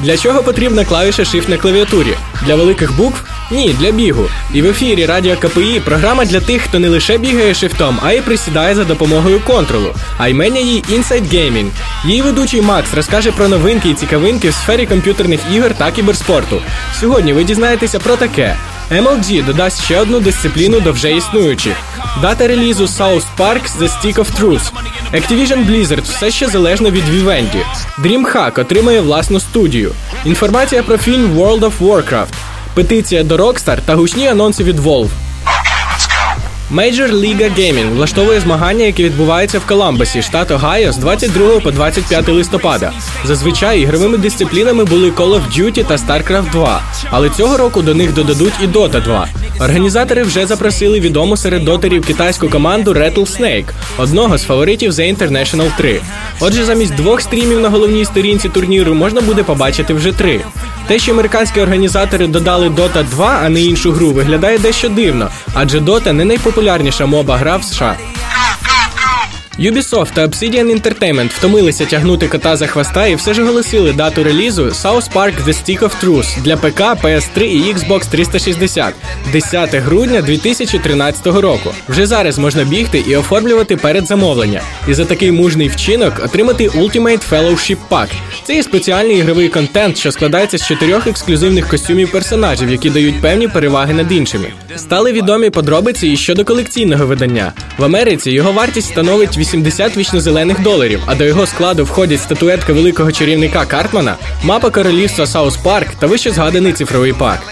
Для чого потрібна клавіша Shift на клавіатурі? Для великих букв? Ні, для бігу. І в ефірі Радіо КПІ програма для тих, хто не лише бігає шифтом, а й присідає за допомогою контролу. А імення її Inside Gaming. Її ведучий Макс розкаже про новинки і цікавинки в сфері комп'ютерних ігор та кіберспорту. Сьогодні ви дізнаєтеся про таке. MLG додасть ще одну дисципліну до вже існуючих. Дата релізу South Park The Stick of Truth. Activision Blizzard все ще залежно від Vivendi. DreamHack отримає власну студію. Інформація про фільм World of Warcraft. Петиція до Rockstar та гучні анонси від Valve. Major League Gaming влаштовує змагання, які відбуваються в Коламбасі, штат Огайо з 22 по 25 листопада. Зазвичай ігровими дисциплінами були Call of Duty та StarCraft 2, але цього року до них додадуть і Dota 2. Організатори вже запросили відому серед дотерів китайську команду Rattlesnake, одного з фаворитів The International 3. Отже, замість двох стрімів на головній сторінці турніру можна буде побачити вже три. Те, що американські організатори додали Dota 2, а не іншу гру, виглядає дещо дивно, адже Dota не найпопулярніша моба гра в США. Ubisoft та Obsidian Entertainment втомилися тягнути кота за хвоста і все ж оголосили дату релізу South Park The Stick of Truth для ПК, PS3 і Xbox 360 10 грудня 2013 року. Вже зараз можна бігти і оформлювати передзамовлення. І за такий мужний вчинок отримати Ultimate Fellowship Pack. Це є спеціальний ігровий контент, що складається з чотирьох ексклюзивних костюмів персонажів, які дають певні переваги над іншими. Стали відомі подробиці і щодо колекційного видання. В Америці його вартість становить 80 вічно-зелених доларів, а до його складу входять статуетка великого чарівника Картмана, мапа королівства Саус Парк та вище згаданий цифровий парк.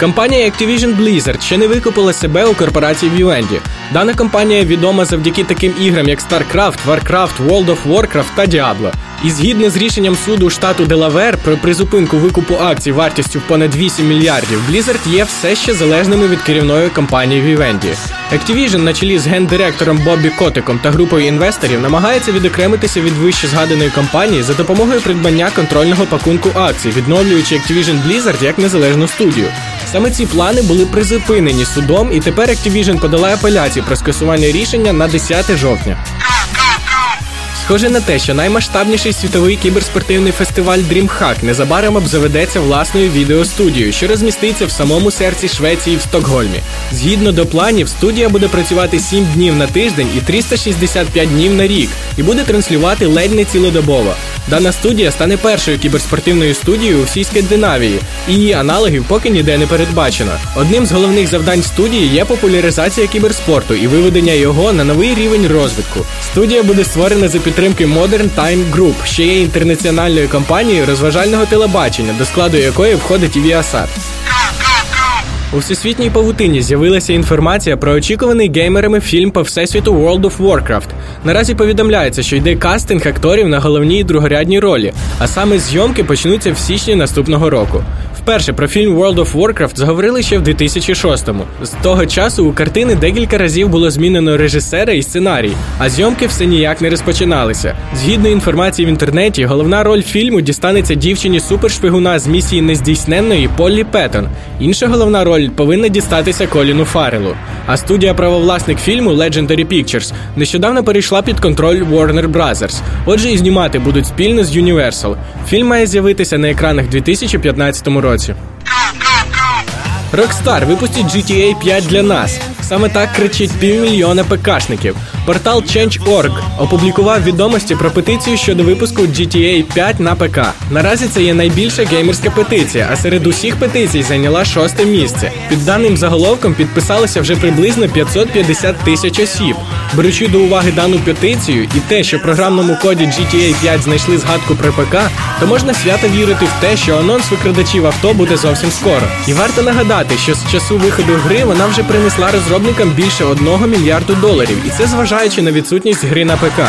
Компанія Activision Blizzard ще не викупила себе у корпорації Vivendi. Дана компанія відома завдяки таким іграм, як StarCraft, Warcraft, World of Warcraft та Diablo. І згідно з рішенням суду штату Делавер про призупинку викупу акцій вартістю понад 8 мільярдів, Blizzard є все ще залежними від керівної компанії Vivendi. Activision на чолі з гендиректором Бобі Котиком та групою інвесторів намагається відокремитися від вище згаданої компанії за допомогою придбання контрольного пакунку акцій, відновлюючи Activision Blizzard як незалежну студію. Саме ці плани були призупинені судом, і тепер Activision подала апеляцію про скасування рішення на 10 жовтня. Схоже на те, що наймасштабніший світовий кіберспортивний фестиваль DreamHack незабаром обзаведеться власною відеостудією, що розміститься в самому серці Швеції в Стокгольмі. Згідно до планів, студія буде працювати 7 днів на тиждень і 365 днів на рік, і буде транслювати ледь не цілодобово. Дана студія стане першою кіберспортивною студією у всій Скандинавії, і її аналогів поки ніде не передбачено. Одним з головних завдань студії є популяризація кіберспорту і виведення його на новий рівень розвитку. Студія буде створена за підтримки Modern Time Group, що є інтернаціональною компанією розважального телебачення, до складу якої входить і Viasat. У всесвітній павутині з'явилася інформація про очікуваний геймерами фільм по всесвіту World of Warcraft. Наразі повідомляється, що йде кастинг акторів на головній і другорядній ролі, а саме зйомки почнуться в січні наступного року. Вперше про фільм World of Warcraft заговорили ще в 2006-му. З того часу у картини декілька разів було змінено режисера і сценарій, а зйомки все ніяк не розпочиналися. Згідно інформації в інтернеті, головна роль фільму дістанеться дівчині супершпигуна з місії нездійсненної Поллі Петтон. Інша головна роль повинна дістатися Коліну Фарелу. А студія правовласник фільму Legendary Pictures нещодавно перейшла під контроль Warner Brothers. Отже, і знімати будуть спільно з Universal. Фільм має з'явитися на екранах 2015 році. Rockstar выпустить GTA 5 для нас. Саме так кричить півмільйона ПКшників. Портал Change.org опублікував відомості про петицію щодо випуску GTA 5 на ПК. Наразі це є найбільша геймерська петиція, а серед усіх петицій зайняла шосте місце. Під даним заголовком підписалося вже приблизно 550 тисяч осіб. Беручи до уваги дану петицію і те, що в програмному коді GTA 5 знайшли згадку про ПК, то можна свято вірити в те, що анонс викрадачів авто буде зовсім скоро. І варто нагадати, що з часу виходу гри вона вже принесла розробникам більше 1 мільярду доларів, і це зважаючи на відсутність гри на ПК.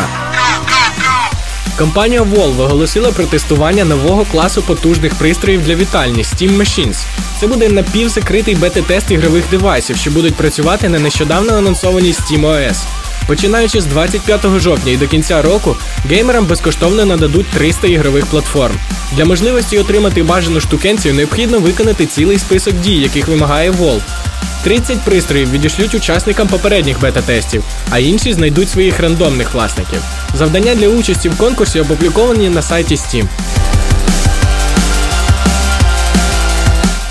Компанія Valve оголосила про тестування нового класу потужних пристроїв для вітальні Steam Machines. Це буде напівзакритий бета-тест ігрових девайсів, що будуть працювати на нещодавно анонсованій SteamOS. Починаючи з 25 жовтня і до кінця року, геймерам безкоштовно нададуть 300 ігрових платформ. Для можливості отримати бажану штукенцію необхідно виконати цілий список дій, яких вимагає Valve. 30 пристроїв відішлють учасникам попередніх бета-тестів, а інші знайдуть своїх рандомних власників. Завдання для участі в конкурсі опубліковані на сайті Steam.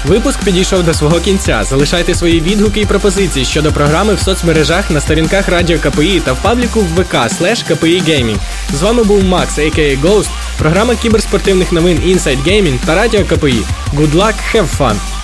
Випуск підійшов до свого кінця. Залишайте свої відгуки і пропозиції щодо програми в соцмережах на сторінках Радіо КПІ та в пабліку в ВК слеш КПІ Gaming. З вами був Макс, a.k.a. Ghost, програма кіберспортивних новин Inside Gaming та Радіо КПІ. Good luck, have fun!